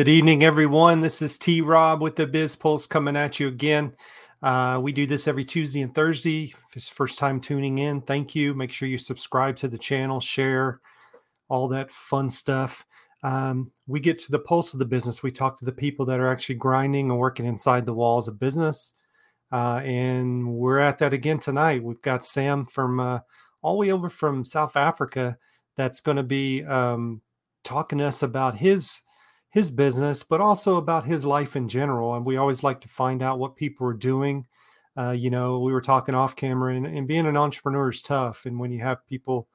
Good evening, everyone. This is T Rob with the Biz Pulse coming at you again. Uh, we do this every Tuesday and Thursday. If it's first time tuning in, thank you. Make sure you subscribe to the channel, share all that fun stuff. Um, we get to the pulse of the business. We talk to the people that are actually grinding and working inside the walls of business. Uh, and we're at that again tonight. We've got Sam from uh, all the way over from South Africa that's going to be um, talking to us about his his business, but also about his life in general. And we always like to find out what people are doing. Uh, you know, we were talking off camera, and, and being an entrepreneur is tough. And when you have people,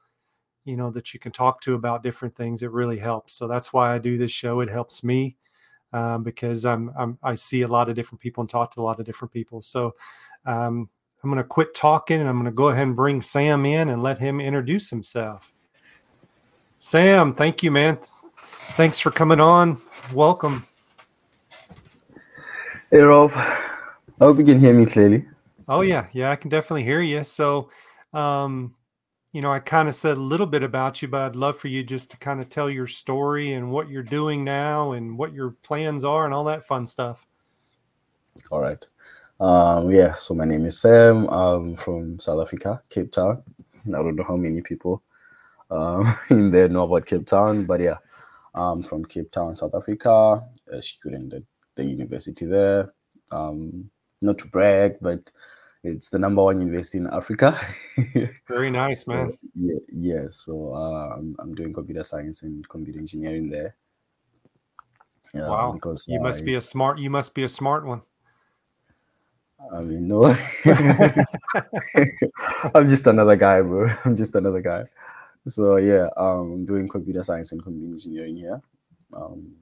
you know, that you can talk to about different things, it really helps. So that's why I do this show. It helps me um, because I'm, I'm, i see a lot of different people and talk to a lot of different people. So um, I'm going to quit talking and I'm going to go ahead and bring Sam in and let him introduce himself. Sam, thank you, man. Thanks for coming on. Welcome. Hey, Rob. I hope you can hear me clearly. Oh yeah, yeah, I can definitely hear you. So, um, you know, I kind of said a little bit about you, but I'd love for you just to kind of tell your story and what you're doing now and what your plans are and all that fun stuff. All right. Um, yeah, so my name is Sam. I'm from South Africa, Cape Town. I don't know how many people um, in there know about Cape Town, but yeah, I'm from Cape Town, South Africa, a student at the university there. Um, not to brag, but it's the number one university in Africa. Very nice, man. So, yeah, yeah. So uh, I'm, I'm doing computer science and computer engineering there. Yeah, wow, because you I, must be a smart. You must be a smart one. I mean, no, I'm just another guy, bro. I'm just another guy so yeah, um, I'm doing computer science and computer engineering here, um,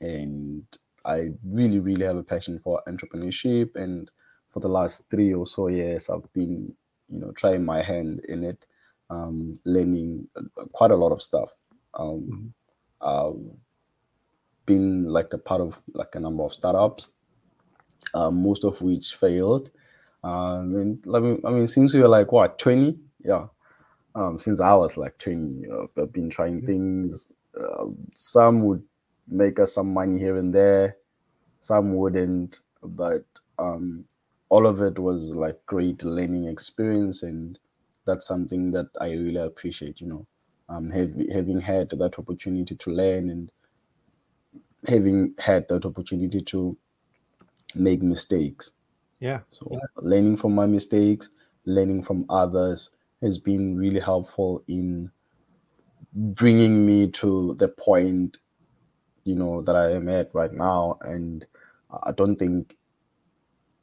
and I really, really have a passion for entrepreneurship. And for the last three or so years, I've been, you know, trying my hand in it, um, learning quite a lot of stuff. Um, I've been like a part of like a number of startups, uh, most of which failed. Um, and I mean, I mean, since we were like what twenty, yeah, um, since I was like 20. I've been trying things. Uh, some would make us some money here and there, some wouldn't, but um, all of it was like great learning experience, and that's something that I really appreciate. You know, um, have, having had that opportunity to learn and having had that opportunity to make mistakes. Yeah. So yeah. learning from my mistakes, learning from others has been really helpful in bringing me to the point you know that i am at right now. And i don't think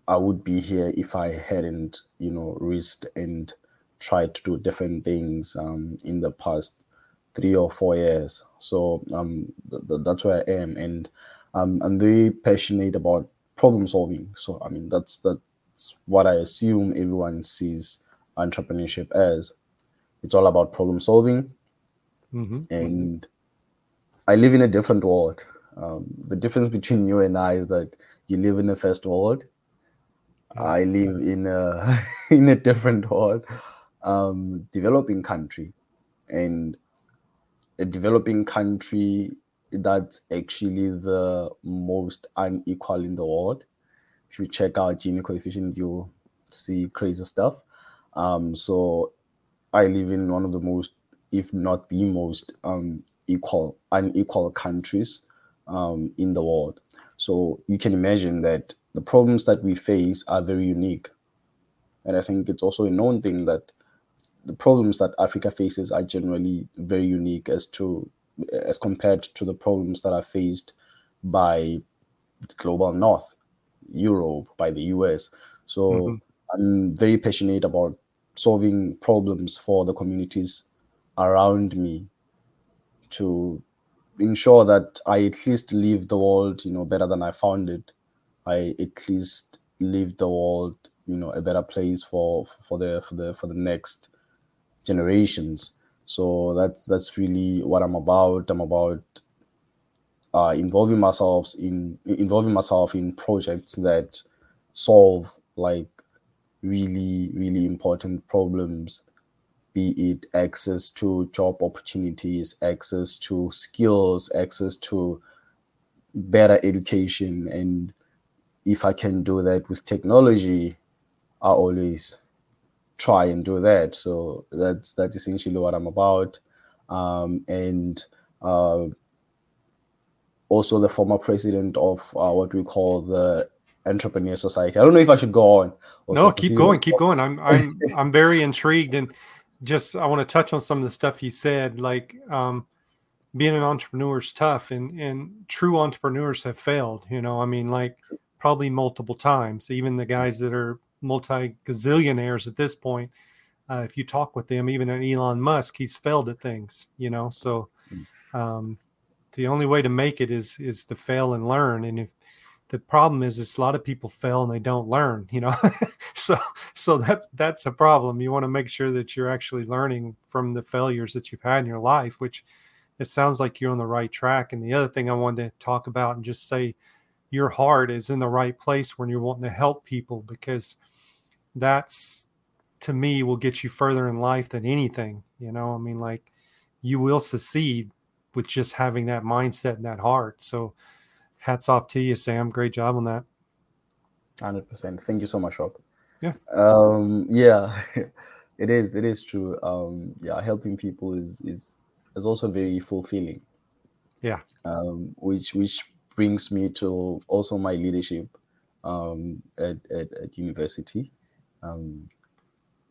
i would be here if i hadn't you know risked and tried to do different things um, in the past three or four years. So um, th- th- that's where i am. And um, i'm very passionate about problem solving. So i mean that's that's what i assume everyone sees entrepreneurship as. It's all about problem solving. Mm-hmm. And I live in a different world. Um, the difference between you and I is that you live in a first world. I live in a in a different world, um, developing country, and a developing country that's actually the most unequal in the world. If you check out Gini coefficient, you'll see crazy stuff. Um, so I live in one of the most, if not the most, um, equal, unequal countries um, in the world. So you can imagine that the problems that we face are very unique. And I think it's also a known thing that the problems that Africa faces are generally very unique as to as compared to the problems that are faced by the global north, Europe, by the US. So mm-hmm. I'm very passionate about solving problems for the communities around me to ensure that I at least leave the world, you know, better than I found it. I at least leave the world, you know, a better place for for the for the for the next generations. So that's that's really what I'm about. I'm about uh, involving myself in involving myself in projects that solve like really, really important problems, be it access to job opportunities, access to skills, access to better education. And if i can do that with technology i always try and do that. So that's that's essentially what i'm about. Um, and uh, also the former president of uh, what we call the entrepreneur society. I don't know if i should go on no keep going keep going. I'm i'm i'm very intrigued and just i want to touch on some of the stuff you said like um, being an entrepreneur is tough and and true entrepreneurs have failed you know? I mean like probably multiple times. Even the guys that are multi gazillionaires at this point uh, if you talk with them even an elon musk he's failed at things you know? So hmm. um, the only way to make it is is to fail and learn. And if the problem is it's a lot of people fail and they don't learn you know so so that's that's a problem you want to make sure that you're actually learning from the failures that you've had in your life which it sounds like you're on the right track. And the other thing I wanted to talk about and just say your heart is in the right place when you're wanting to help people because that's to me will get you further in life than anything. You know, I mean, like you will succeed with just having that mindset and that heart. So hats off to you, Sam. Great job on that. 100%. Thank you so much, Rob. Yeah. Um, yeah, it is. It is true. Um, yeah, helping people is, is, is also very fulfilling. Yeah. Um, which which brings me to also my leadership um, at, at, at university. Um,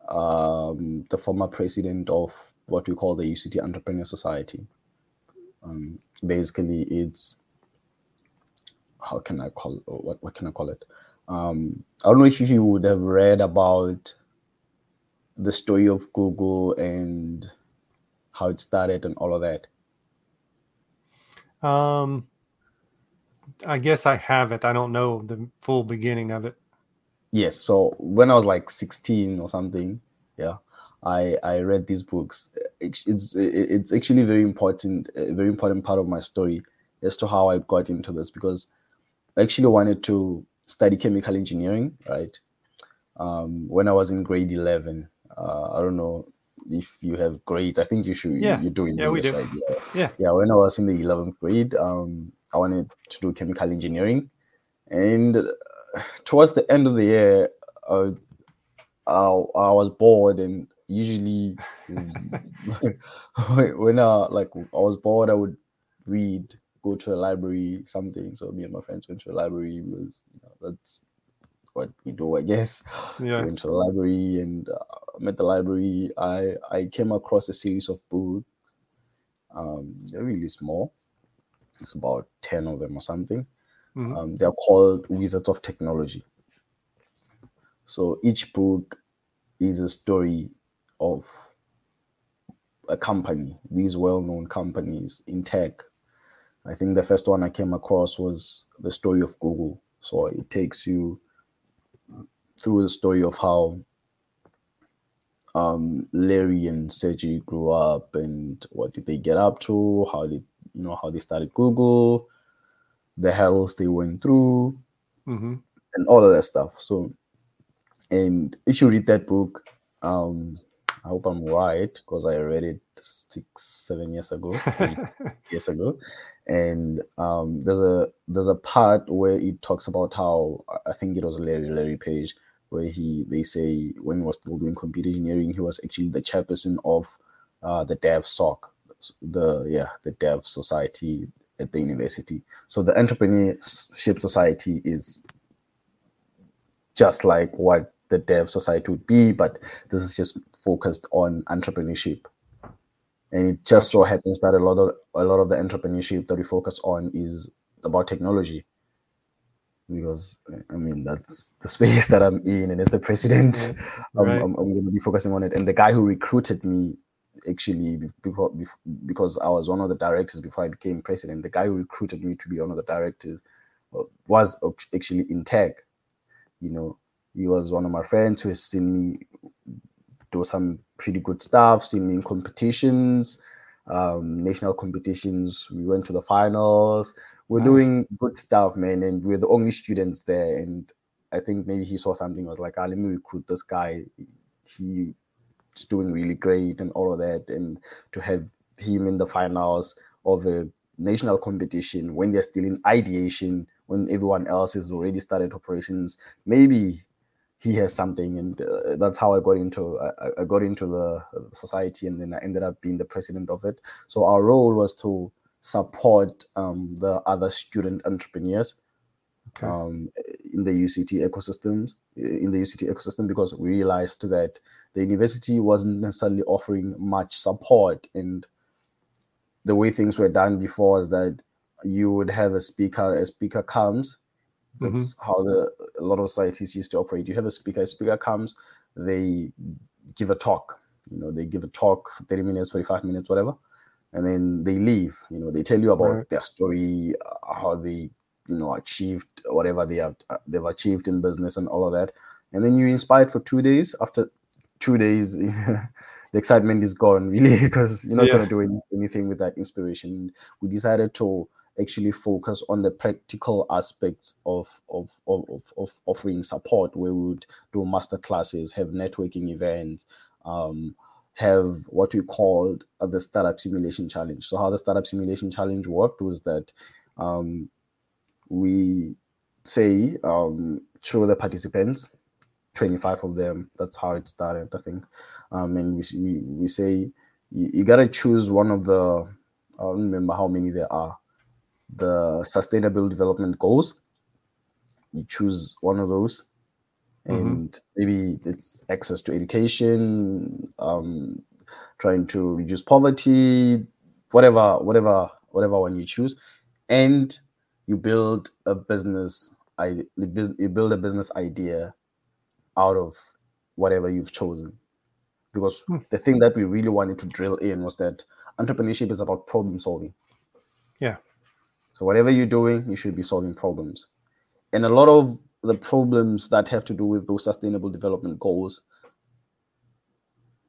um, the former president of what we call the UCT Entrepreneur Society. Um, basically, it's how can I call what what can I call it? Um, I don't know if you would have read about the story of Google and how it started and all of that? Um, I guess I have it. I don't know the full beginning of it. Yes. So when I was like 16 or something, yeah, I I read these books. It's it's actually very important, a very important part of my story as to how I got into this because I actually wanted to study chemical engineering, right? Um, when I was in grade 11, uh, I don't know if you have grades, I think you should. Yeah, you're doing. Yeah, we do. Right? Yeah. yeah, yeah. When I was in the eleventh grade, um, I wanted to do chemical engineering, and uh, towards the end of the year, uh, I, I was bored, and usually when I like I was bored, I would read, go to a library, something. So me and my friends went to a library. Was you know, that's what we do, I guess. Yeah. So went to the library and uh, at the library, I I came across a series of books. Um, they're really small. It's about ten of them or something. Mm-hmm. Um, they're called Wizards of Technology. So each book is a story of a company, these well-known companies in tech. I think the first one I came across was the story of Google. So it takes you through the story of how um, Larry and Sergey grew up and what did they get up to, how did you know how they started Google, the hells they went through, mm-hmm. and all of that stuff. So, and if you read that book, um, I hope I'm right because I read it six, seven years ago, years ago, and um, there's a there's a part where it talks about how I think it was Larry Larry Page where he they say when he was still doing computer engineering, he was actually the chairperson of uh, the Dev Soc, the yeah the Dev Society at the university. So the entrepreneurship society is just like what the Dev Society would be, but this is just focused on entrepreneurship. And it just so happens that a lot of a lot of the entrepreneurship that we focus on is about technology because I mean that's the space that I'm in, and as the president, right. I'm, I'm, I'm, going to be focusing on it. And the guy who recruited me, actually, because because I was one of the directors before I became president, the guy who recruited me to be one of the directors uh, was actually in tech. You know, he was one of my friends who has seen me do some pretty good stuff, seen me in competitions, um, national competitions. We went to the finals we're nice. doing good stuff, man, and we're the only students there. And I think maybe he saw something, was like, ah, let me recruit this guy. He's doing really great and all of that. And to have him in the finals of a national competition when they're still in ideation when everyone else has already started operations maybe he has something and uh, that's how i got into I, I, got into the society and then i ended up being the president of it so our role was to support um, the other student entrepreneurs okay. um, in the uct ecosystems in the uct ecosystem because we realized that the university wasn't necessarily offering much support and the way things were done before is that you would have a speaker a speaker comes that's mm-hmm. how the a lot of societies used to operate. You have a speaker, a speaker comes, they give a talk. You know, they give a talk for 30 minutes, 45 minutes, whatever, and then they leave. You know, they tell you about right. their story, uh, how they, you know, achieved whatever they have uh, they've achieved in business and all of that. And then you're inspired for two days. After two days, the excitement is gone, really, because you're not yeah. going to do any, anything with that inspiration. We decided to actually focus on the practical aspects of, of, of, of, offering support we would do master classes, have networking events, um, have what we called the startup simulation challenge. So how the startup simulation challenge worked was that um, we say um, show the participants 25 of them that's how it started i think um, and we, we, we say you, you, gotta choose one of the i don't remember how many there are the sustainable development goals. You choose one of those, mm-hmm. and mm-hmm. maybe it's access to education, um, trying to reduce poverty, whatever, whatever, whatever one you choose, and you build a business. I you build a business idea out of whatever you've chosen because hmm. the thing that we really wanted to drill in was that entrepreneurship is about problem solving. Yeah. So whatever you're doing, you should be solving problems. And a lot of the problems that have to do with those sustainable development goals,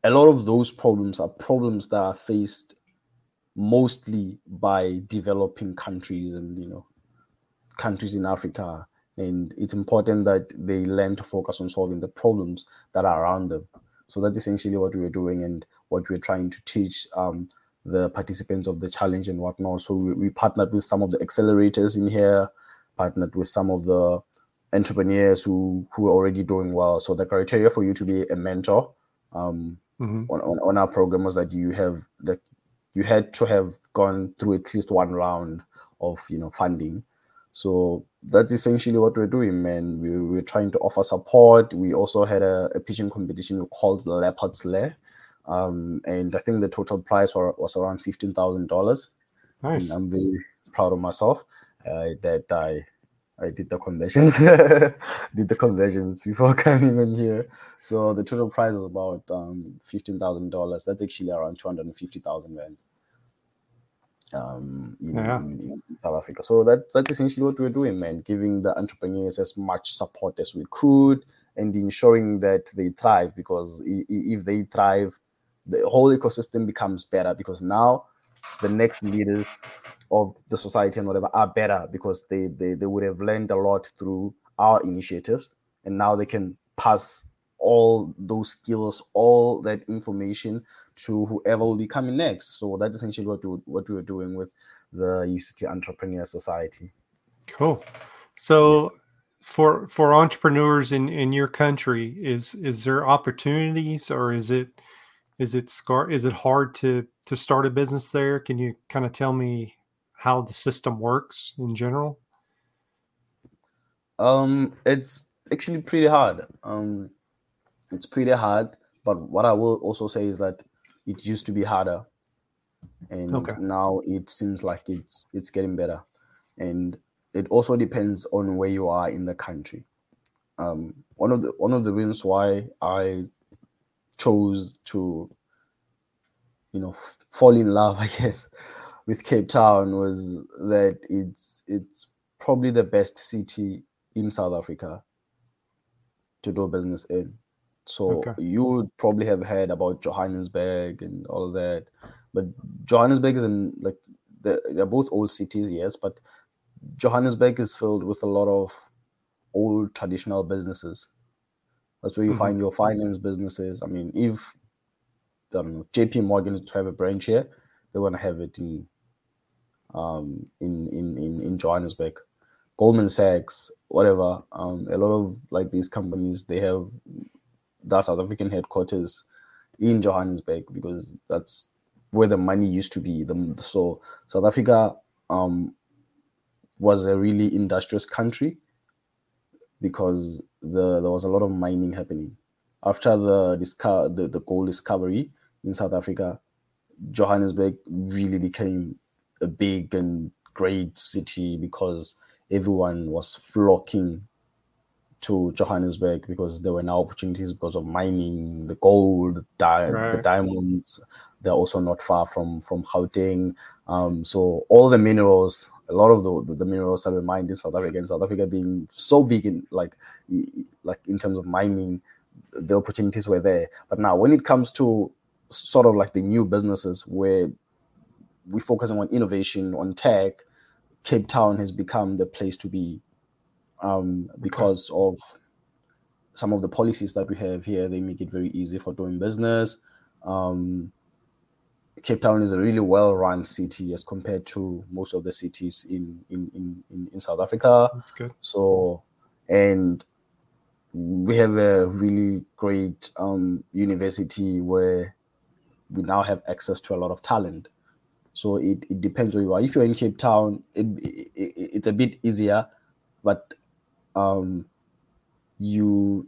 a lot of those problems are problems that are faced mostly by developing countries and you know countries in Africa. And it's important that they learn to focus on solving the problems that are around them. So that's essentially what we were doing and what we're trying to teach um, the participants of the challenge and whatnot. So we, we partnered with some of the accelerators in here, partnered with some of the entrepreneurs who who are already doing well. So the criteria for you to be a mentor um, mm-hmm. on, on, on our program was that you have that you had to have gone through at least one round of you know funding. So that's essentially what we're doing, man. We, we're trying to offer support. We also had a, a pitching competition we called the Leopard's Lair um, and I think the total price was, was around fifteen thousand dollars. Nice. And I'm very proud of myself uh, that I I did the conversions, did the conversions before coming in here. So the total price is about um, fifteen thousand dollars. That's actually around two hundred and fifty thousand rands. Um, in, yeah. in, in, South Africa. So that that's essentially what we're doing, man. Giving the entrepreneurs as much support as we could, and ensuring that they thrive. Because if they thrive, the whole ecosystem becomes better because now the next leaders of the society and whatever are better because they, they they would have learned a lot through our initiatives. And now they can pass all those skills all that information to whoever will be coming next. So that's essentially what we, what we were doing with the uct entrepreneur society. Cool. So yes. for for entrepreneurs in in your country is is there opportunities or is it is it scar is it hard to to start a business there? Can you kind of tell me how the system works in general? Um it's actually pretty hard. Um it's pretty hard but what i will also say is that it used to be harder and okay. now it seems like it's it's getting better. And it also depends on where you are in the country. Um one of the one of the reasons why i chose to, you know, f- fall in love, I guess, with Cape Town was that it's it's probably the best city in South Africa to do business in. So okay. you would probably have heard about Johannesburg and all that, but Johannesburg is in like they're, they're both old cities, yes, but Johannesburg is filled with a lot of old traditional businesses that's where you mm-hmm. find your finance businesses. I mean, if I don't know, JP Morgan is to have a branch here, they want to have it in um, in, in in in Johannesburg. Goldman Sachs, whatever. Um, a lot of like these companies they have their South African headquarters in Johannesburg because that's where the money used to be. The, so South Africa um, was a really industrious country because the, there was a lot of mining happening. After the, disco- the, the gold discovery in South Africa, Johannesburg really became a big and great city because everyone was flocking to Johannesburg because there were now opportunities because of mining, the gold, di- right. the diamonds. They're also not far from from Gauteng. Um, so all the minerals, a lot of the, the, minerals that were mined in South Africa, and South Africa being so big in like like in terms of mining, the opportunities were there. But now when it comes to sort of like the new businesses where we're focusing on innovation, on tech, Cape Town has become the place to be um, because okay. of some of the policies that we have here. They make it very easy for doing business. Um, Cape Town is a really well-run city as compared to most of the cities in in in, in South Africa. That's good. So, and we have a really great um, university where we now have access to a lot of talent. So it, it depends where you are. If you're in Cape Town, it, it, it's a bit easier, but um, you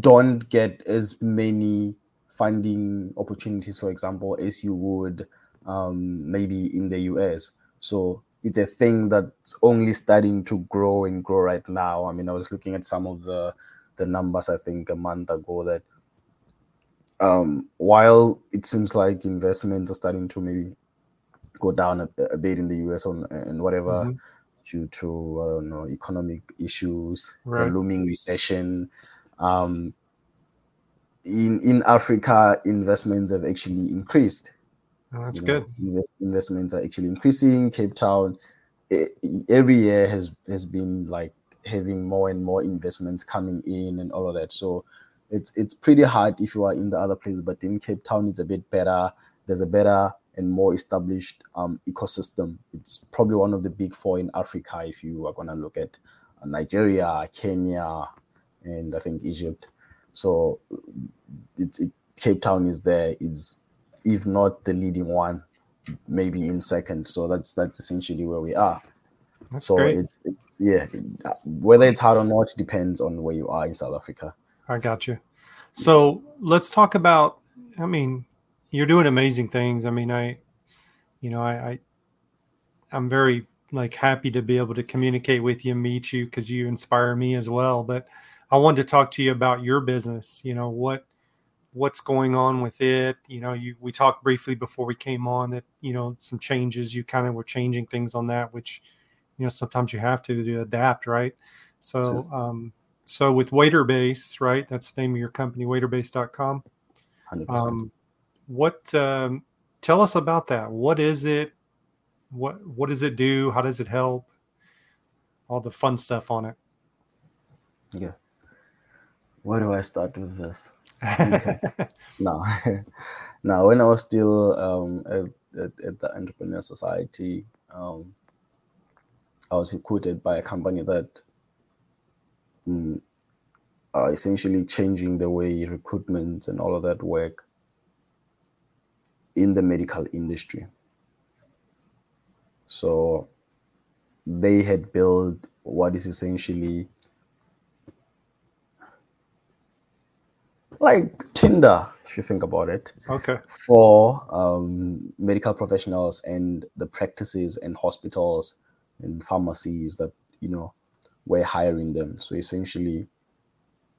don't get as many funding opportunities, for example, as you would um, maybe in the US. So it's a thing that's only starting to grow and grow right now. I mean, I was looking at some of the the numbers I think a month ago that um, while it seems like investments are starting to maybe go down a, a bit in the US on, and whatever, mm-hmm due to I don't know economic issues, right. the looming recession. Um, in in Africa, investments have actually increased. Oh, that's you know, good. investments are actually increasing. Cape Town every year has has been like having more and more investments coming in and all of that. So it's it's pretty hard if you are in the other place, but in Cape Town it's a bit better. There's a better and more established um, ecosystem. It's probably one of the big four in Africa if you are going to look at uh, Nigeria, Kenya, and I think Egypt. So it, it, Cape Town is there. It's if not the leading one, maybe in second. So that's that's essentially where we are. That's so great. It's, it's yeah, whether it's hard or not depends on where you are in South Africa. I got you. So yes. let's talk about. I mean, you're doing amazing things. I mean, I, you know, I, I I'm very like happy to be able to communicate with you, meet you, because you inspire me as well. But I wanted to talk to you about your business. You know what what's going on with it. You know, you we talked briefly before we came on that you know some changes. You kind of were changing things on that, which you know sometimes you have to, to adapt, right? So, um, so with Waiterbase, right? That's the name of your company, waiterbase.com. 100%. Um, what um, tell us about that. What is it? What what does it do? How does it help? All the fun stuff on it. Yeah where do i start with this? No. Now when i was still um, at, at, at, the entrepreneur society um, i was recruited by a company that um, are essentially changing the way recruitment and all of that work in the medical industry. So they had built what is essentially like Tinder, if you think about it. Okay. For um, medical professionals and the practices and hospitals and pharmacies that you know were hiring them. So essentially,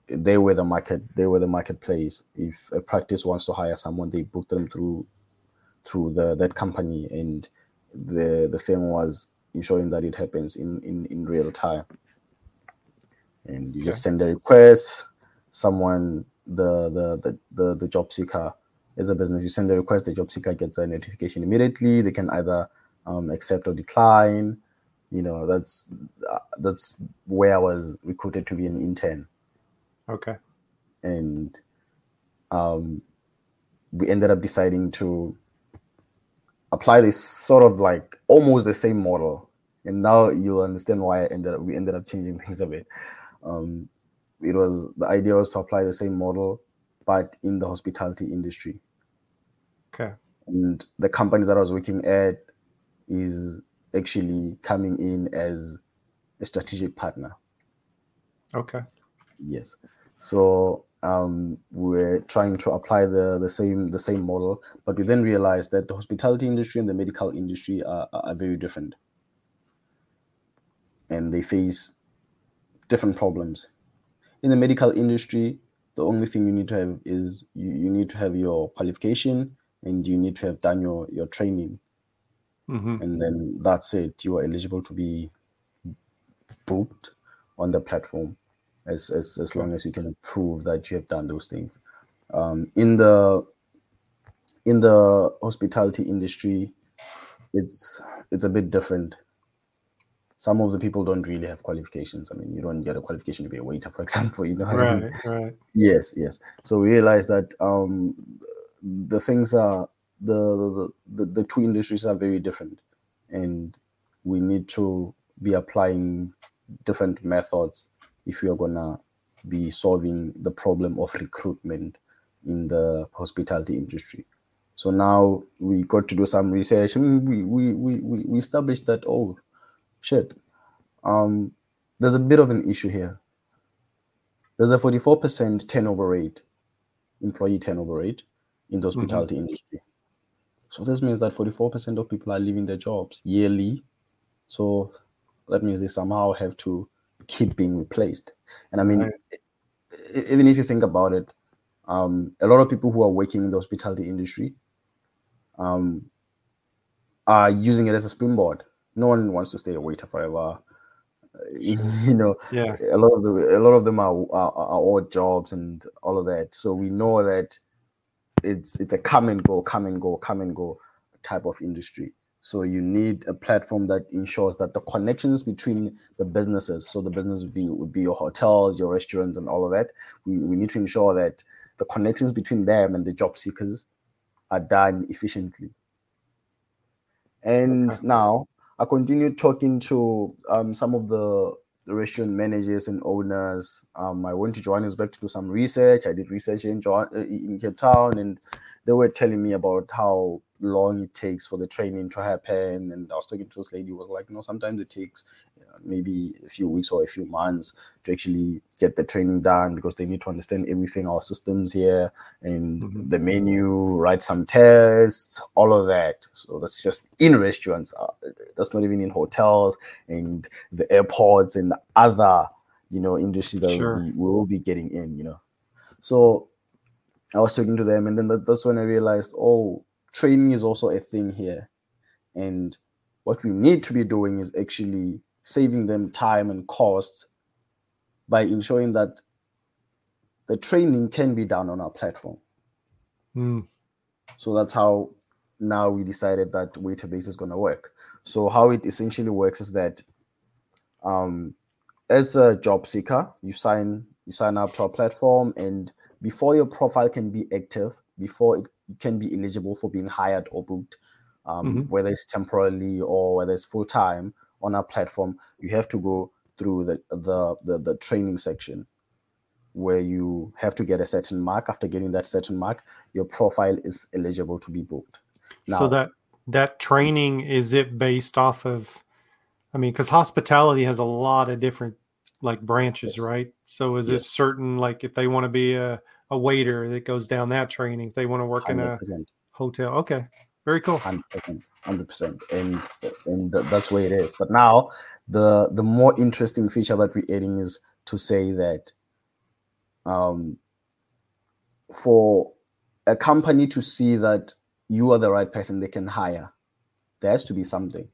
they were the market. They were the marketplace. If a practice wants to hire someone, they book them through through the that company and the the thing was ensuring that it happens in in, in real time. And you okay. just send a request someone the, the the the the job seeker as a business you send a request the job seeker gets a notification immediately. They can either um, accept or decline. You know that's uh, that's where i was recruited to be an intern. Okay. And um we ended up deciding to apply this sort of like almost the same model. And now you'll understand why I ended up, we ended up changing things a bit. Um, it was the idea was to apply the same model, but in the hospitality industry. Okay. And the company that I was working at is actually coming in as a strategic partner. Okay. Yes. So um, we're trying to apply the, the same the same model, but we then realized that the hospitality industry and the medical industry are, are very different, and they face different problems. In the medical industry, the only thing you need to have is you, you need to have your qualification and you need to have done your, your training. Mm-hmm. And then that's it. You are eligible to be booked on the platform as, as, as long as you can prove that you have done those things. Um, in the in the hospitality industry, it's it's a bit different. Some of the people don't really have qualifications. I mean, you don't get a qualification to be a waiter, for example. You know, right, I mean? right. Yes, yes. So we realize that um, the things are the, the the two industries are very different, and we need to be applying different methods if we are gonna be solving the problem of recruitment in the hospitality industry. So now we got to do some research and we we we, we established that oh shit, um, there's a bit of an issue here. There's a 44% turnover rate, employee turnover rate in the hospitality mm-hmm. industry. So this means that 44% of people are leaving their jobs yearly. So that means they somehow have to keep being replaced. And I mean, right. even if you think about it, um, a lot of people who are working in the hospitality industry um, are using it as a springboard. No one wants to stay a waiter forever. you know, yeah. A lot of the a lot of them are, are are odd jobs and all of that. So we know that it's it's a come and go, come and go, come and go type of industry. So you need a platform that ensures that the connections between the businesses, so the business would be would be your hotels, your restaurants, and all of that. We, we need to ensure that the connections between them and the job seekers are done efficiently. And okay. now I continue talking to um, some of the restaurant managers and owners. Um, I went to Johannesburg to do some research. I did research in, uh, in Cape Town, and they were telling me about how long it takes for the training to happen. And I was talking to this lady who was like, you know, sometimes it takes maybe a few weeks or a few months to actually get the training done because they need to understand everything, our systems here and mm-hmm. the menu, write some tests, all of that. So that's just in restaurants. Uh, that's not even in hotels and the airports and other, you know, industries that sure. we will be getting in, you know. So I was talking to them, and then that's when I realized, oh, training is also a thing here. And what we need to be doing is actually saving them time and cost by ensuring that the training can be done on our platform. Mm. So that's how now we decided that Waiterbase is going to work. So how it essentially works is that um, as a job seeker, you sign you sign up to our platform, and before your profile can be active, before it can be eligible for being hired or booked, um, mm-hmm. whether it's temporarily or whether it's full time on our platform, you have to go through the, the the, the training section where you have to get a certain mark. After getting that certain mark, your profile is eligible to be booked. Now, so that that training is it based off of? I mean, because hospitality has a lot of different like branches, yes. right? So is yes. it certain like if they want to be a a waiter that goes down that training. If they want to work 100%. in a hotel. Okay. Very cool. 100%. 100%. And, and that's where it is. But now the, the more interesting feature that we're adding is to say that um, for a company to see that you are the right person they can hire, there has to be something.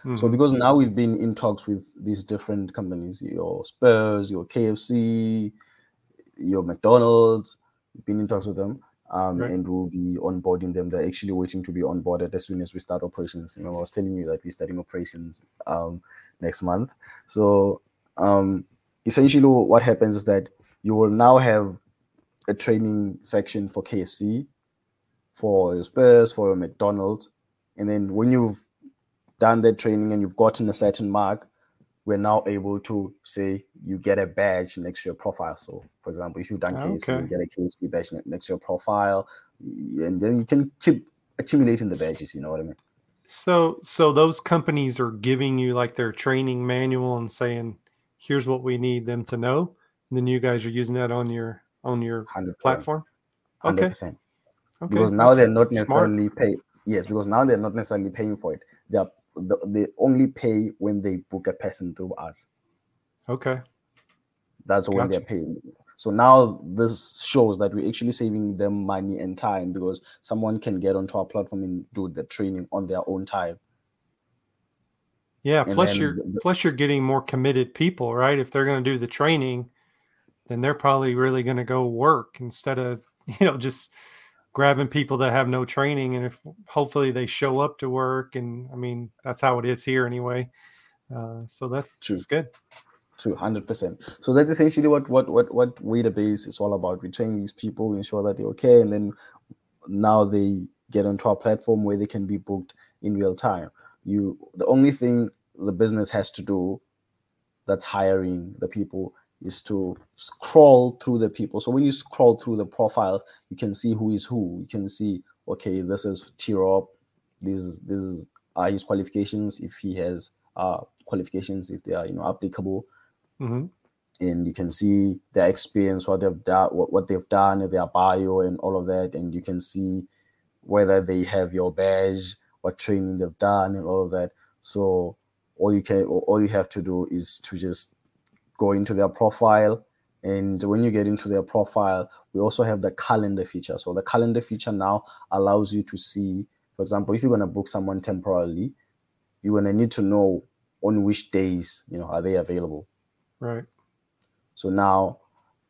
Mm-hmm. So because now we've been in talks with these different companies, your Spurs, your KFC, your McDonald's, been in talks with them, um, right. and we'll be onboarding them. They're actually waiting to be onboarded as soon as we start operations. You know, I was telling you that we're starting operations um, next month. So um, essentially, what happens is that you will now have a training section for KFC, for your Spurs, for your McDonald's, And then when you've done that training and you've gotten a certain mark, we're now able to say you get a badge next to your profile. So, for example, if you've done KFC, Okay. you get a KFC badge next to your profile, and then you can keep accumulating the badges. You know what I mean? So so those companies are giving you like their training manual and saying, here's what we need them to know. And then you guys are using that on your on your Hundred platform. Hundred Okay. percent. Okay. Because now that's they're not smart. necessarily pay. Yes, because now they're not necessarily paying for it. They are the- they only pay when they book a person through us. Okay. That's when they're paying. So now this shows that we're actually saving them money and time because someone can get onto our platform and do the training on their own time. Yeah. And Plus you're the- plus you're getting more committed people, right? If they're going to do the training, then they're probably really going to go work instead of you know just grabbing people that have no training. And if hopefully they show up to work, and I mean that's how it is here anyway. Uh, so that, True. that's good. Two hundred percent. So that's essentially what what what what Waiterbase is all about. We train these people, we ensure that they're okay, and then now they get onto our platform where they can be booked in real time. You the only thing the business has to do that's hiring the people is to scroll through the people. So when you scroll through the profiles, you can see who is who. You can see, okay, this is T-Rob, this this is are his qualifications if he has uh qualifications if they are you know applicable hmm and you can see their experience, what they've done, what, what they've done, their bio, and all of that, and you can see whether they have your badge, what training they've done, and all of that. So all you can, all you have to do is to just go into their profile, and when you get into their profile, we also have the calendar feature. So the calendar feature now allows you to see, for example, if you're gonna book someone temporarily, you're gonna need to know on which days you know are they available. Right. So now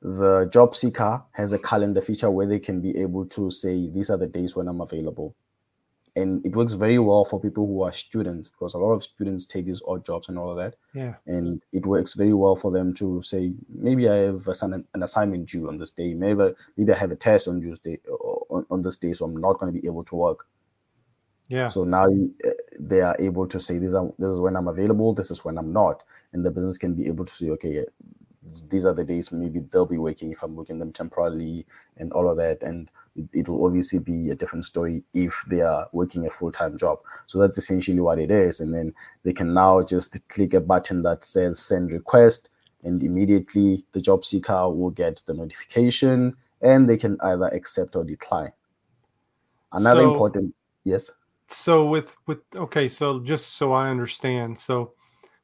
the job seeker has a calendar feature where they can be able to say, these are the days when I'm available. And it works very well for people who are students because a lot of students take these odd jobs and all of that. Yeah. And it works very well for them to say, maybe I have assign- an assignment due on this day. Maybe, maybe I have a test on this day, on, on this day, so I'm not going to be able to work. Yeah. So now you, uh, they are able to say, these are, this is when I'm available, this is when I'm not. And the business can be able to say, okay, these are the days maybe they'll be working if I'm working them temporarily and all of that. And it, it will obviously be a different story if they are working a full time job. So that's essentially what it is. And then they can now just click a button that says send request, and immediately the job seeker will get the notification and they can either accept or decline. Another So- important, yes. so with with okay so just so i understand so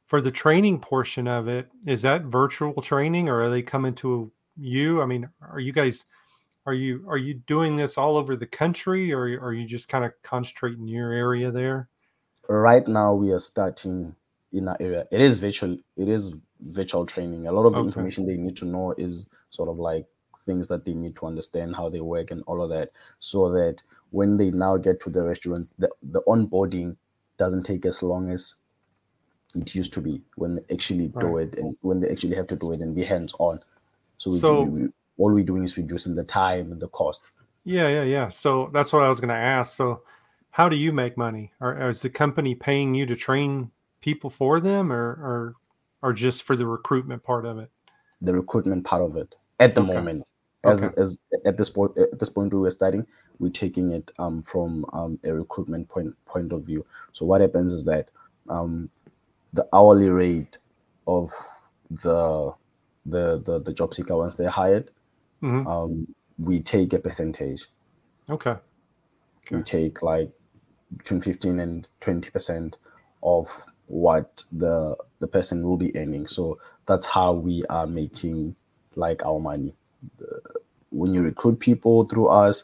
for the training portion of it is that virtual training or are they coming to you? I mean are you guys are you are you doing this all over the country or are you just kind of concentrating your area there? Right now we are starting in our area. It is virtual it is virtual training. A lot of the Okay. information they need to know is sort of like things that they need to understand how they work and all of that so that when they now get to the restaurants the, the onboarding doesn't take as long as it used to be when they actually do Right. it and when they actually have to do it and be hands on so, we, So- we, we, all we're doing is reducing the time and the cost yeah yeah yeah so that's what i was going to ask so how do you make money or, or is the company paying you to train people for them or or or just for the recruitment part of it the recruitment part of it at the Okay. moment. As, Okay. as at this point at this point we are starting, we're taking it um, from um, a recruitment point point of view. So what happens is that um, the hourly rate of the the the, the job seeker once they're hired, Mhm. um, we take a percentage. okay We take like between fifteen and twenty percent of what the the person will be earning. So that's how we are making like our money. The, when you recruit people through us,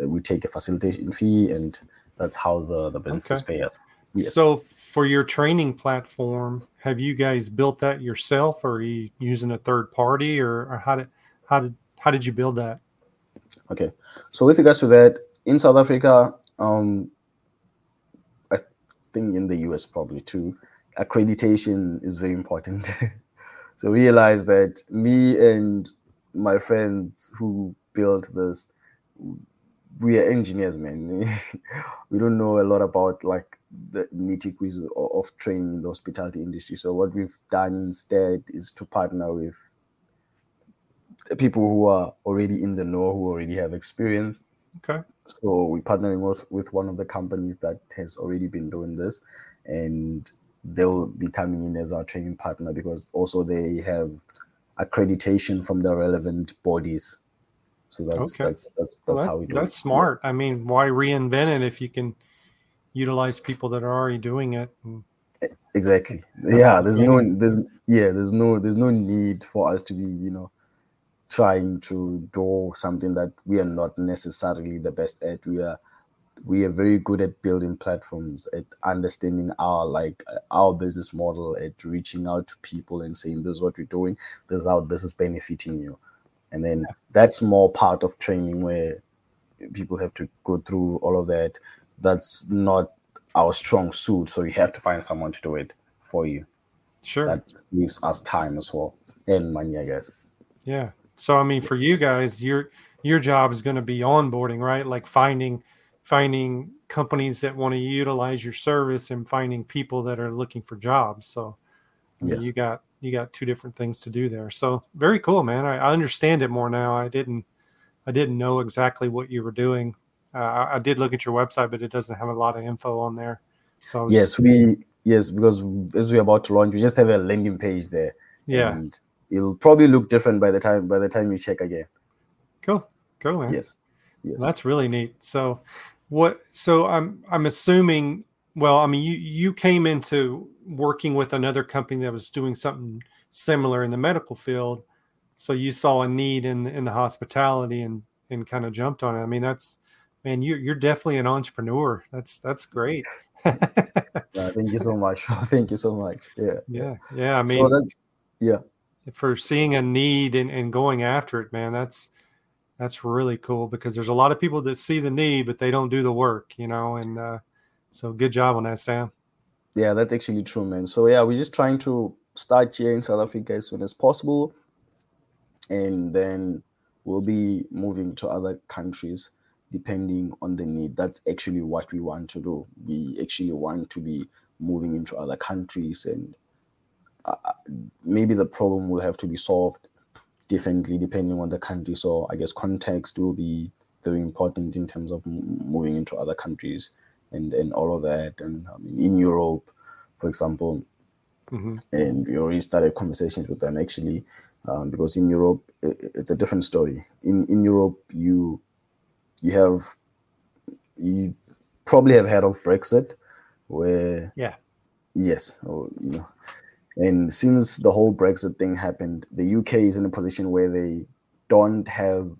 we take a facilitation fee, and that's how the the businesses Okay. pay us. Yes. So for your training platform, have you guys built that yourself or are you using a third party or, or how did how did how did you build that? Okay. So with regards to that, in South Africa, um, I think in the US probably too, accreditation is very important. so realize that me and my friends who built this, we are engineers, man. we don't know a lot about like the nitty gritty of training in the hospitality industry. So what we've done instead is to partner with people who are already in the know, who already have experience. Okay. So we're partnering with, with one of the companies that has already been doing this, and they'll be coming in as our training partner because also they have accreditation from the relevant bodies. So that's okay. that's that's that's well, how we do that's it. That's smart. I mean, why reinvent it if you can utilize people that are already doing it? And, exactly. Yeah. There's no there's yeah there's no there's no need for us to be you know trying to do something that we are not necessarily the best at. We are we are very good at building platforms, at understanding our like our business model, at reaching out to people and saying this is what we're doing, this is how this is benefiting you. And then that's more part of training where people have to go through all of that. That's not our strong suit, so you have to find someone to do it for you. Sure. That leaves us time as well and money, I guess. Yeah. So I mean, for you guys, your your job is going to be onboarding, right? Like finding finding companies that want to utilize your service and finding people that are looking for jobs. So yes. you got you got two different things to do there. So very cool, man. I, I understand it more now. I didn't I didn't know exactly what you were doing. Uh, I, I, did look at your website, but it doesn't have a lot of info on there. So yes, we yes because as we're about to launch, we just have a landing page there. Yeah, and it'll probably look different by the time by the time you check again. Cool, cool, man. Yes, yes, that's really neat. So, what? So I'm I'm assuming. Well, I mean, you you came into working with another company that was doing something similar in the medical field, so you saw a need in in the hospitality and and kind of jumped on it. I mean, that's man, you're you're definitely an entrepreneur. That's that's great. yeah, thank you so much. thank you so much. Yeah, yeah, yeah. I mean, so that's yeah for seeing a need and, and going after it, man. That's that's really cool because there's a lot of people that see the need but they don't do the work, you know. And uh, so, good job on that, Sam. Yeah, that's actually true, man. So yeah, we're just trying to start here in South Africa as soon as possible, and then we'll be moving to other countries depending on the need. That's actually what we want to do. We actually want to be moving into other countries and uh, maybe the problem will have to be solved differently depending on the country. So I guess context will be very important in terms of moving into other countries and and all of that. And I mean, in Europe, for example, mm-hmm. and we already started conversations with them actually, um, because in Europe it, it's a different story. In in Europe, you you have you probably have heard of Brexit, where yeah, yes, or you know and since the whole Brexit thing happened, the UK is in a position where they don't have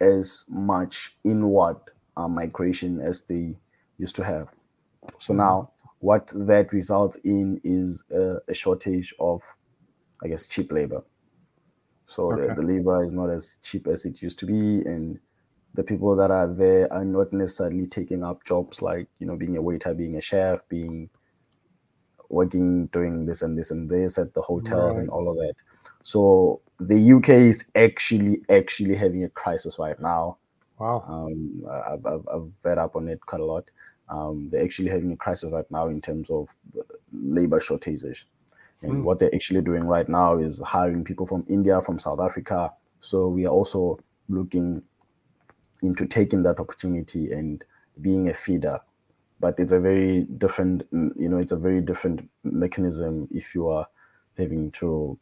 as much inward uh, migration as they used to have. So now, what that results in is a, a shortage of, I guess, cheap labor. So okay. the, the labor is not as cheap as it used to be, and the people that are there are not necessarily taking up jobs like you know being a waiter, being a chef, being working doing this and this and this at the hotels right. and all of that. So the UK is actually actually having a crisis right now. Wow. Um, I've, I've, I've read up on it quite a lot. Um, they're actually having a crisis right now in terms of labor shortages. And mm. what they're actually doing right now is hiring people from India, from South Africa. So we are also looking into taking that opportunity and being a feeder but it's a very different you know it's a very different mechanism if you are having to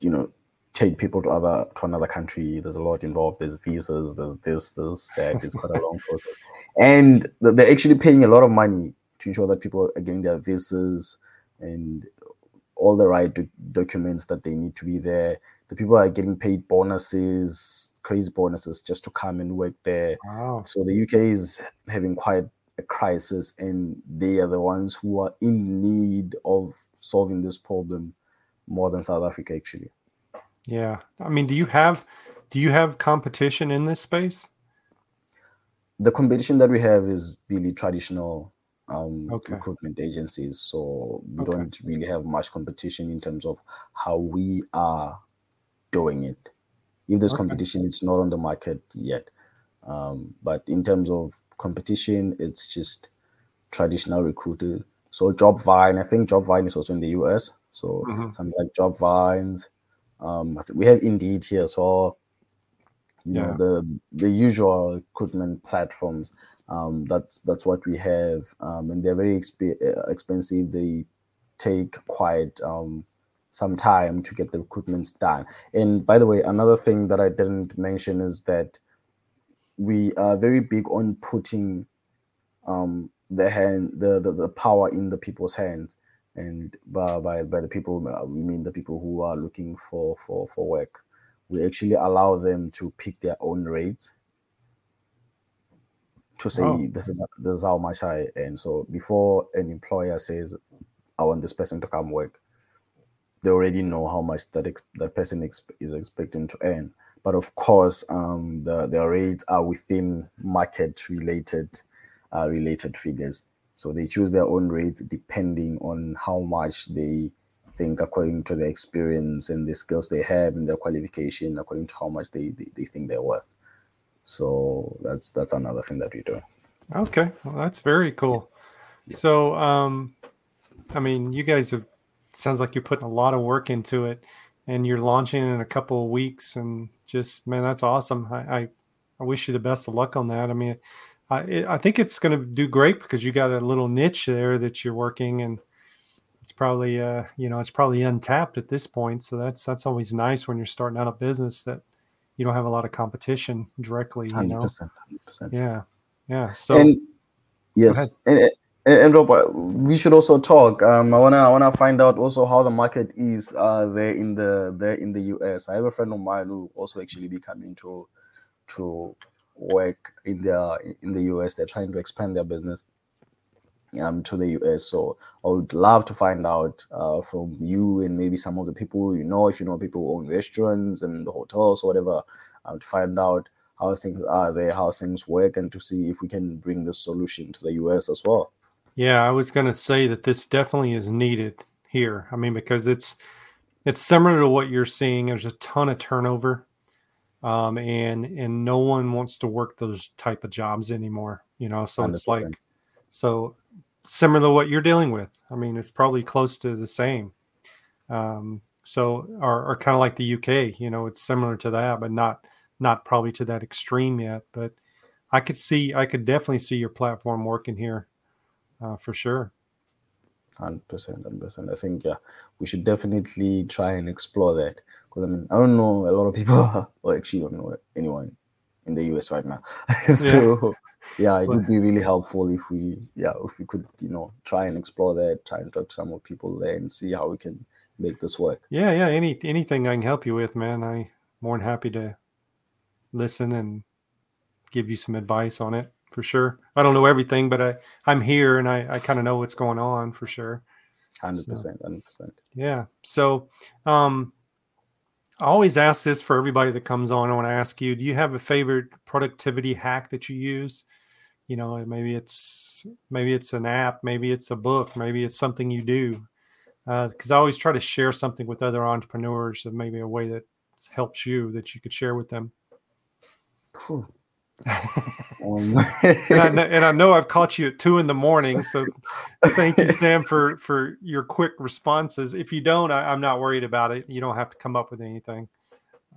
you know take people to other to another country. There's a lot involved. There's visas. There's this there's that. It's quite a long process. And they're actually paying a lot of money to ensure that people are getting their visas and all the right do- documents that they need to be there. The people are getting paid bonuses crazy bonuses just to come and work there. Wow. so the uk is having quite a crisis and they are the ones who are in need of solving this problem more than South Africa actually. Yeah. I mean, do you have do you have competition in this space? The competition that we have is really traditional um, okay. recruitment agencies. So we okay. don't really have much competition in terms of how we are doing it. If there's okay. competition, it's not on the market yet. Um, but in terms of competition, it's just traditional recruiters. So Jobvine, I think Jobvine is also in the US. So Mhm. something like Jobvines. Um, I think we have Indeed here as well. You know the the usual recruitment platforms. Um, that's that's what we have, um, and they're very exp- uh, expensive. They take quite um, some time to get the recruitments done. And by the way, another thing that I didn't mention is that we are very big on putting um, the hand, the, the the power in the people's hands, and by by, by the people uh, we mean the people who are looking for for for work. We actually allow them to pick their own rates to say Oh. this is this is how much I earn. So before an employer says, "I want this person to come work," they already know how much that ex- that person ex- is expecting to earn. But of course, um, the the rates are within market related uh, related figures. So they choose their own rates depending on how much they think according to their experience and the skills they have and their qualification, according to how much they, they, they think they're worth. So that's that's another thing that we do. Okay, well, that's very cool. So, um, I mean, you guys have sounds like you're putting a lot of work into it, and you're launching in a couple of weeks, and just man, that's awesome. I I, I wish you the best of luck on that. I mean, I it, I think it's going to do great because you got a little niche there that you're working, and it's probably uh you know it's probably untapped at this point. So that's that's always nice when you're starting out a business that you don't have a lot of competition directly. You know, percent, hundred percent. yeah, yeah. So. And yes, and, and, Rob, we should also talk. Um, I wanna I wanna find out also how the market is uh there in the there in the US. I have a friend of mine who also actually be coming to to work in the in the US. They're trying to expand their business um to the US. So I would love to find out uh from you and maybe some of the people you know, if you know people who own restaurants and hotels or whatever, um, to find out how things are there, how things work, and to see if we can bring this solution to the US as well. Yeah, I was going to say that this definitely is needed here. I mean, because it's it's similar to what you're seeing. There's a ton of turnover, um, and and no one wants to work those type of jobs anymore. You know, so it's 100%. like so similar to what you're dealing with. I mean, it's probably close to the same. Um, so or, or kind of like the UK. You know, it's similar to that, but not not probably to that extreme yet. But I could see, I could definitely see your platform working here uh, for sure. Hundred percent, hundred percent. I think yeah, we should definitely try and explore that because I mean I don't know a lot of people, or actually don't know anyone in the US right now. so yeah, it would be really helpful if we yeah if we could you know try and explore that, try and talk to some more people there and see how we can make this work. Yeah, yeah. Any anything I can help you with, man. I more than happy to listen and give you some advice on it for sure. I don't know everything, but I I'm here and I I kind of know what's going on for sure. Hundred percent, hundred percent. Yeah. So, um, I always ask this for everybody that comes on. I want to ask you: Do you have a favorite productivity hack that you use? You know, maybe it's maybe it's an app, maybe it's a book, maybe it's something you do. Uh, because I always try to share something with other entrepreneurs, and maybe a way that helps you that you could share with them. Um, and, I know, and I know I've caught you at two in the morning, so thank you, Stan, for for your quick responses. If you don't, I, I'm not worried about it. You don't have to come up with anything.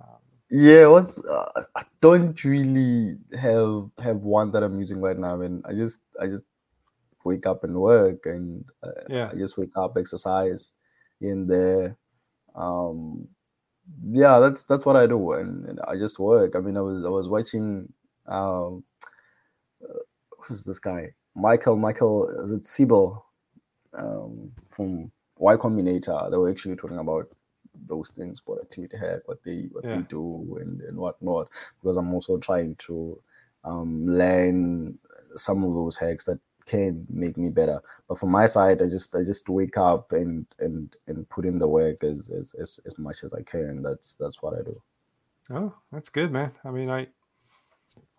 Um, Yeah, what's uh, I don't really have have one that I'm using right now. I and I just I just wake up and work, and uh, Yeah. I just wake up, exercise in there. Um, yeah, that's that's what I do, and, and I just work. I mean, I was I was watching um, uh, who's this guy? Michael Michael is it Seibel um, from Y Combinator? They were actually talking about those things, productivity hack, what they what Yeah. they do, and and whatnot. Because I'm also trying to um, learn some of those hacks that can make me better. But from my side, I just I just wake up and and and put in the work as as as, as much as I can. That's that's what I do. oh, that's good, man. I mean, I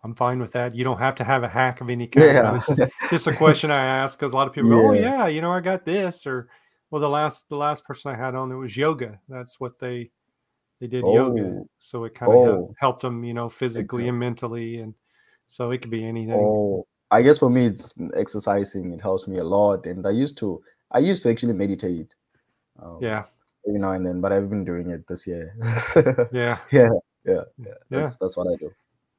I'm fine with that. You don't have to have a hack of any kind. Yeah. It's just, just a question I ask because a lot of people go, "Oh Yeah. yeah, you know, I got this," or well, the last the last person I had on it was yoga. That's what they they did yoga, Oh. so it kind of Oh. helped them, you know, physically and mentally, and So it could be anything. Oh, I guess for me it's exercising. It helps me a lot, and I used to I used to actually meditate. Um, yeah. Every now and then, but I've been doing it this year. yeah. Yeah. Yeah. Yeah. That's, that's what I do.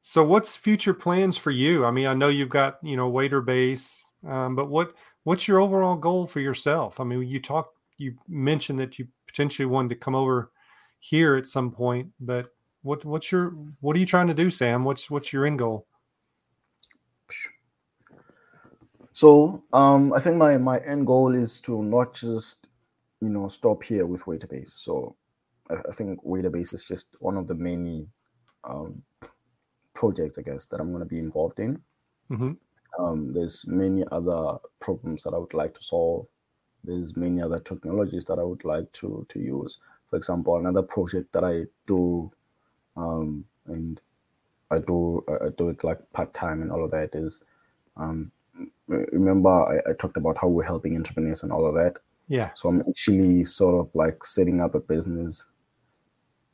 So, what's future plans for you? I mean, I know you've got you know Waiterbase, um, but what what's your overall goal for yourself? I mean, you talked, you mentioned that you potentially wanted to come over here at some point, but what what's your what are you trying to do, Sam? What's what's your end goal? So, um, I think my my end goal is to not just you know stop here with Waiterbase. So, I, think Waiterbase is just one of the many um, projects, I guess, that I'm going to be involved in. Mm-hmm. Um, there's many other problems that I would like to solve. There's many other technologies that I would like to to use. For example, another project that I do, um, and I do I do it like part time and all of that is, um, remember I, I talked about how we're helping entrepreneurs and all of that. Yeah. So I'm actually sort of like setting up a business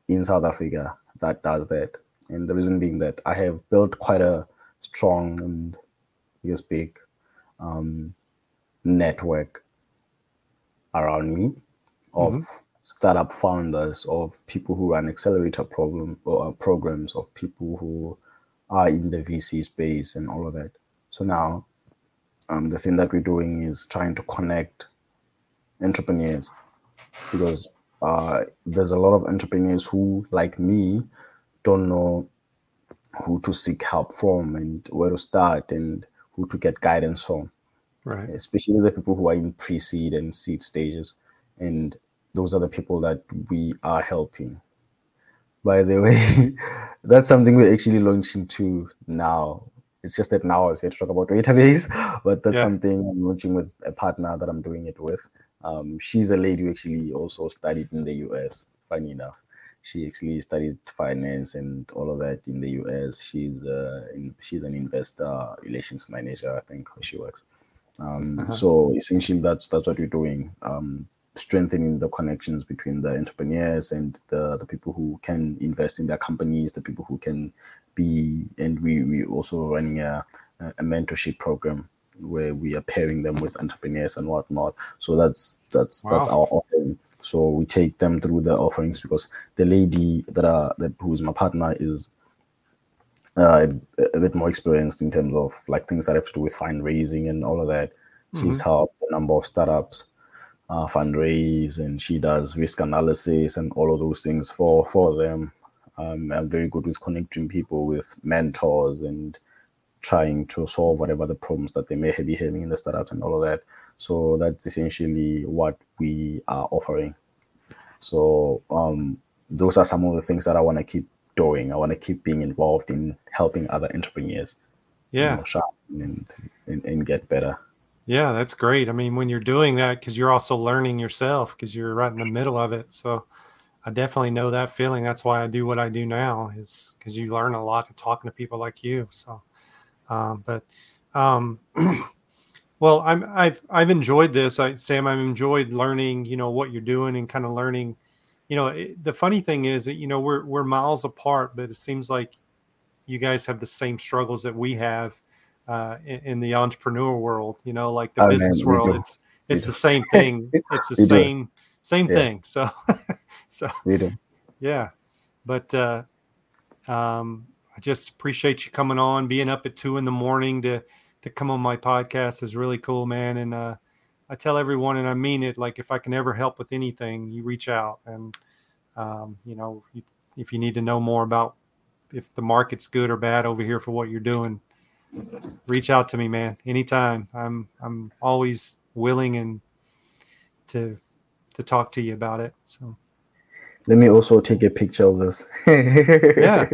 in South Africa that does that. And the reason being that I have built quite a strong and you speak, um, network around me of mm-hmm. startup founders, of people who run accelerator problem or uh, programs, of people who are in the VC space and all of that. So now, um, the thing that we're doing is trying to connect entrepreneurs because uh, there's a lot of entrepreneurs who, like me, don't know who to seek help from and where to start and who to get guidance from. Right. Especially the people who are in pre seed and seed stages. And those are the people that we are helping. By the way, that's something we're actually launching to now. It's just that now I was here to talk about Waiterbase, but that's yeah. something I'm launching with a partner that I'm doing it with. Um, she's a lady who actually also studied in the US, funny enough she actually studied finance and all of that in the US. She's uh, in, she's an investor relations manager, I think, she works. Um, uh-huh. So essentially, that's that's what we're doing. Um, strengthening the connections between the entrepreneurs and the, the people who can invest in their companies, the people who can be, and we we also running a, a mentorship program where we are pairing them with entrepreneurs and whatnot. So that's that's wow. that's our offering. So we take them through the offerings because the lady that are that who's my partner is uh, a, a, bit more experienced in terms of like things that have to do with fundraising and all of that. Mm-hmm. She's helped a number of startups uh, fundraise, and she does risk analysis and all of those things for for them. Um, I'm very good with connecting people with mentors and trying to solve whatever the problems that they may be having in the startups and all of that. So that's essentially what we are offering. So um, those are some of the things that I want to keep doing. I want to keep being involved in helping other entrepreneurs. Yeah, you know, and, and and get better. Yeah, that's great. I mean, when you're doing that, because you're also learning yourself, because you're right in the middle of it. So I definitely know that feeling. That's why I do what I do now, is because you learn a lot talking to people like you. So um, but um, well, I'm I've I've enjoyed this. I Sam, I've enjoyed learning. You know what you're doing and kind of learning. You know, it, the funny thing is that you know we're we're miles apart, but it seems like you guys have the same struggles that we have uh, in, in, the entrepreneur world. You know, like the oh, business man, world. It's it's the same thing. It's the same same yeah. thing. So so yeah, but uh, um, I just appreciate you coming on, being up at two in the morning to to come on my podcast is really cool, man. And uh, I tell everyone, and I mean it, like if I can ever help with anything, you reach out, and um, you know, if you need to know more about if the market's good or bad over here for what you're doing, reach out to me, man. Anytime. I'm I'm always willing and to to talk to you about it. So let me also take a picture of this. yeah.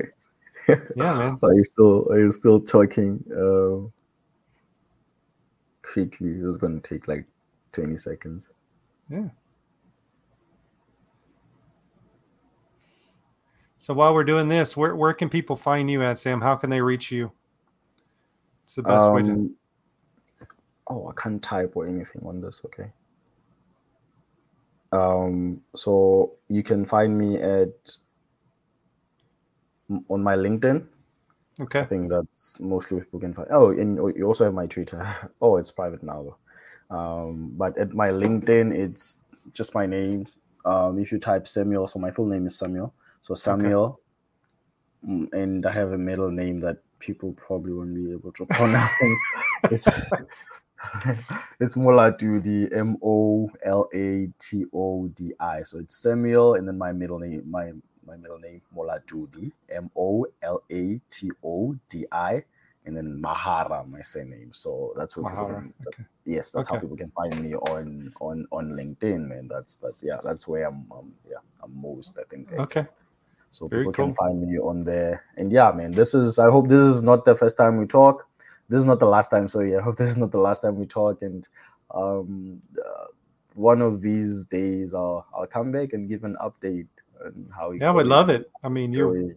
Yeah, man. Are you still are you still talking um, quickly? It was going to take like twenty seconds. Yeah. So while we're doing this, where where can people find you at, Sam? How can they reach you? It's the best um, way to. Um, oh, I can't type or anything on this. Okay. Um, so you can find me at on my LinkedIn. Okay. I think that's mostly people can find. Oh, and you also have my Twitter. Oh, it's private now. Um, but at my LinkedIn, it's just my names. Um, if you type Samuel, so my full name is Samuel. So Samuel, okay. and I have a middle name that people probably won't be able to pronounce. it's it's Molatodi, M O L A T O D I. So it's Samuel, and then my middle name, my my middle name Molatodi, M O L A T O D I, and then Mahara, my surname. So that's what people can, okay. yes, that's okay. how people can find me on on on LinkedIn, and That's that's yeah, that's where I'm, um, yeah, I'm most I think. Okay. So Very people cool. can find me on there, and yeah, man. This is I hope this is not the first time we talk this is not the last time. So yeah, I hope this is not the last time we talk. And um, uh, one of these days, I'll I'll come back and give an update on how. Yeah, I would love it. I mean, you're.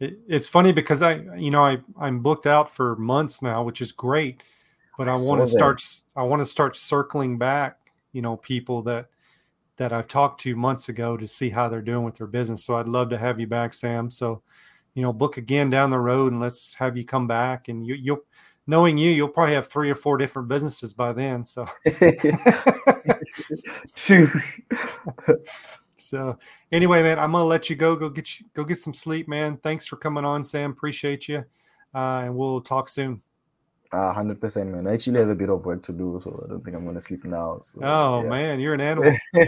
It, it's funny because I, you know, I I'm booked out for months now, which is great, but I, I want to start. I want to start circling back. You know, people that that I've talked to months ago to see how they're doing with their business. So I'd love to have you back, Sam. So you know, book again down the road and let's have you come back. And you, you'll, knowing you, you'll probably have three or four different businesses by then. So, true. so anyway, man, I'm gonna let you go. Go get you, go get some sleep, man. Thanks for coming on, Sam. Appreciate you, uh, and we'll talk soon hundred percent, man. I actually have a bit of work to do, so I don't think I'm gonna sleep now. So, oh yeah. man, you're an animal. yeah,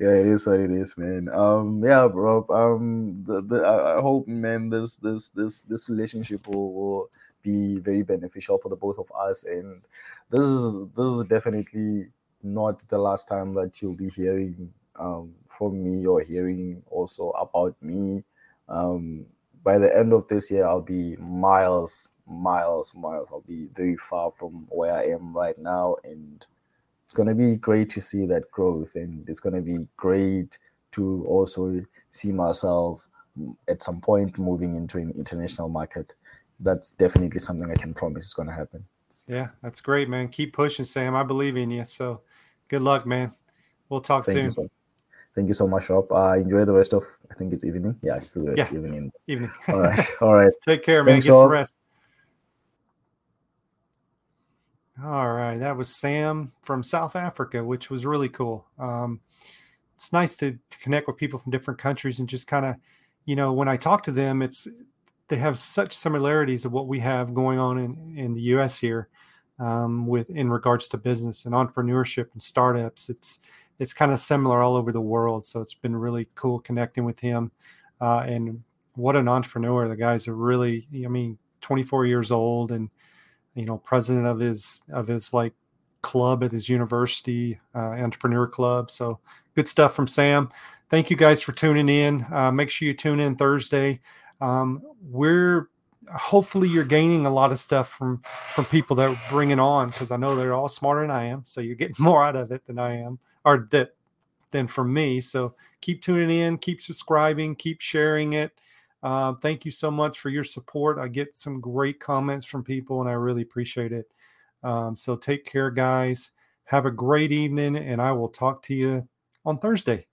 it is what it is, man. Um, yeah, bro. Um, the, the I hope, man, this this this this relationship will, will be very beneficial for the both of us, and this is this is definitely not the last time that you'll be hearing um from me or hearing also about me. Um, by the end of this year, I'll be miles miles, miles. I'll be very far from where I am right now. And it's going to be great to see that growth. And it's going to be great to also see myself at some point moving into an international market. That's definitely something I can promise is going to happen. Yeah, that's great, man. Keep pushing, Sam. I believe in you. So good luck, man. We'll talk Thank soon. Thank you so much, Rob. Uh, enjoy the rest of, I think it's evening. Yeah, it's still yeah. evening. Evening. All right. All right. Take care, man. Thanks, Get some rest. All right, that was Sam from South Africa, which was really cool. Um, it's nice to connect with people from different countries and just kind of, you know, when I talk to them, it's they have such similarities of what we have going on in, in the U.S. here um, with in regards to business and entrepreneurship and startups. It's it's kind of similar all over the world, so it's been really cool connecting with him. Uh, and what an entrepreneur! The guy's a really, I mean, 24 years old and you know president of his of his like club at his university uh, entrepreneur club so good stuff from sam thank you guys for tuning in uh, make sure you tune in thursday um, we're hopefully you're gaining a lot of stuff from from people that are bringing on because i know they're all smarter than i am so you're getting more out of it than i am or that than from me so keep tuning in keep subscribing keep sharing it uh, thank you so much for your support. I get some great comments from people, and I really appreciate it. Um, so take care, guys. Have a great evening, and I will talk to you on Thursday.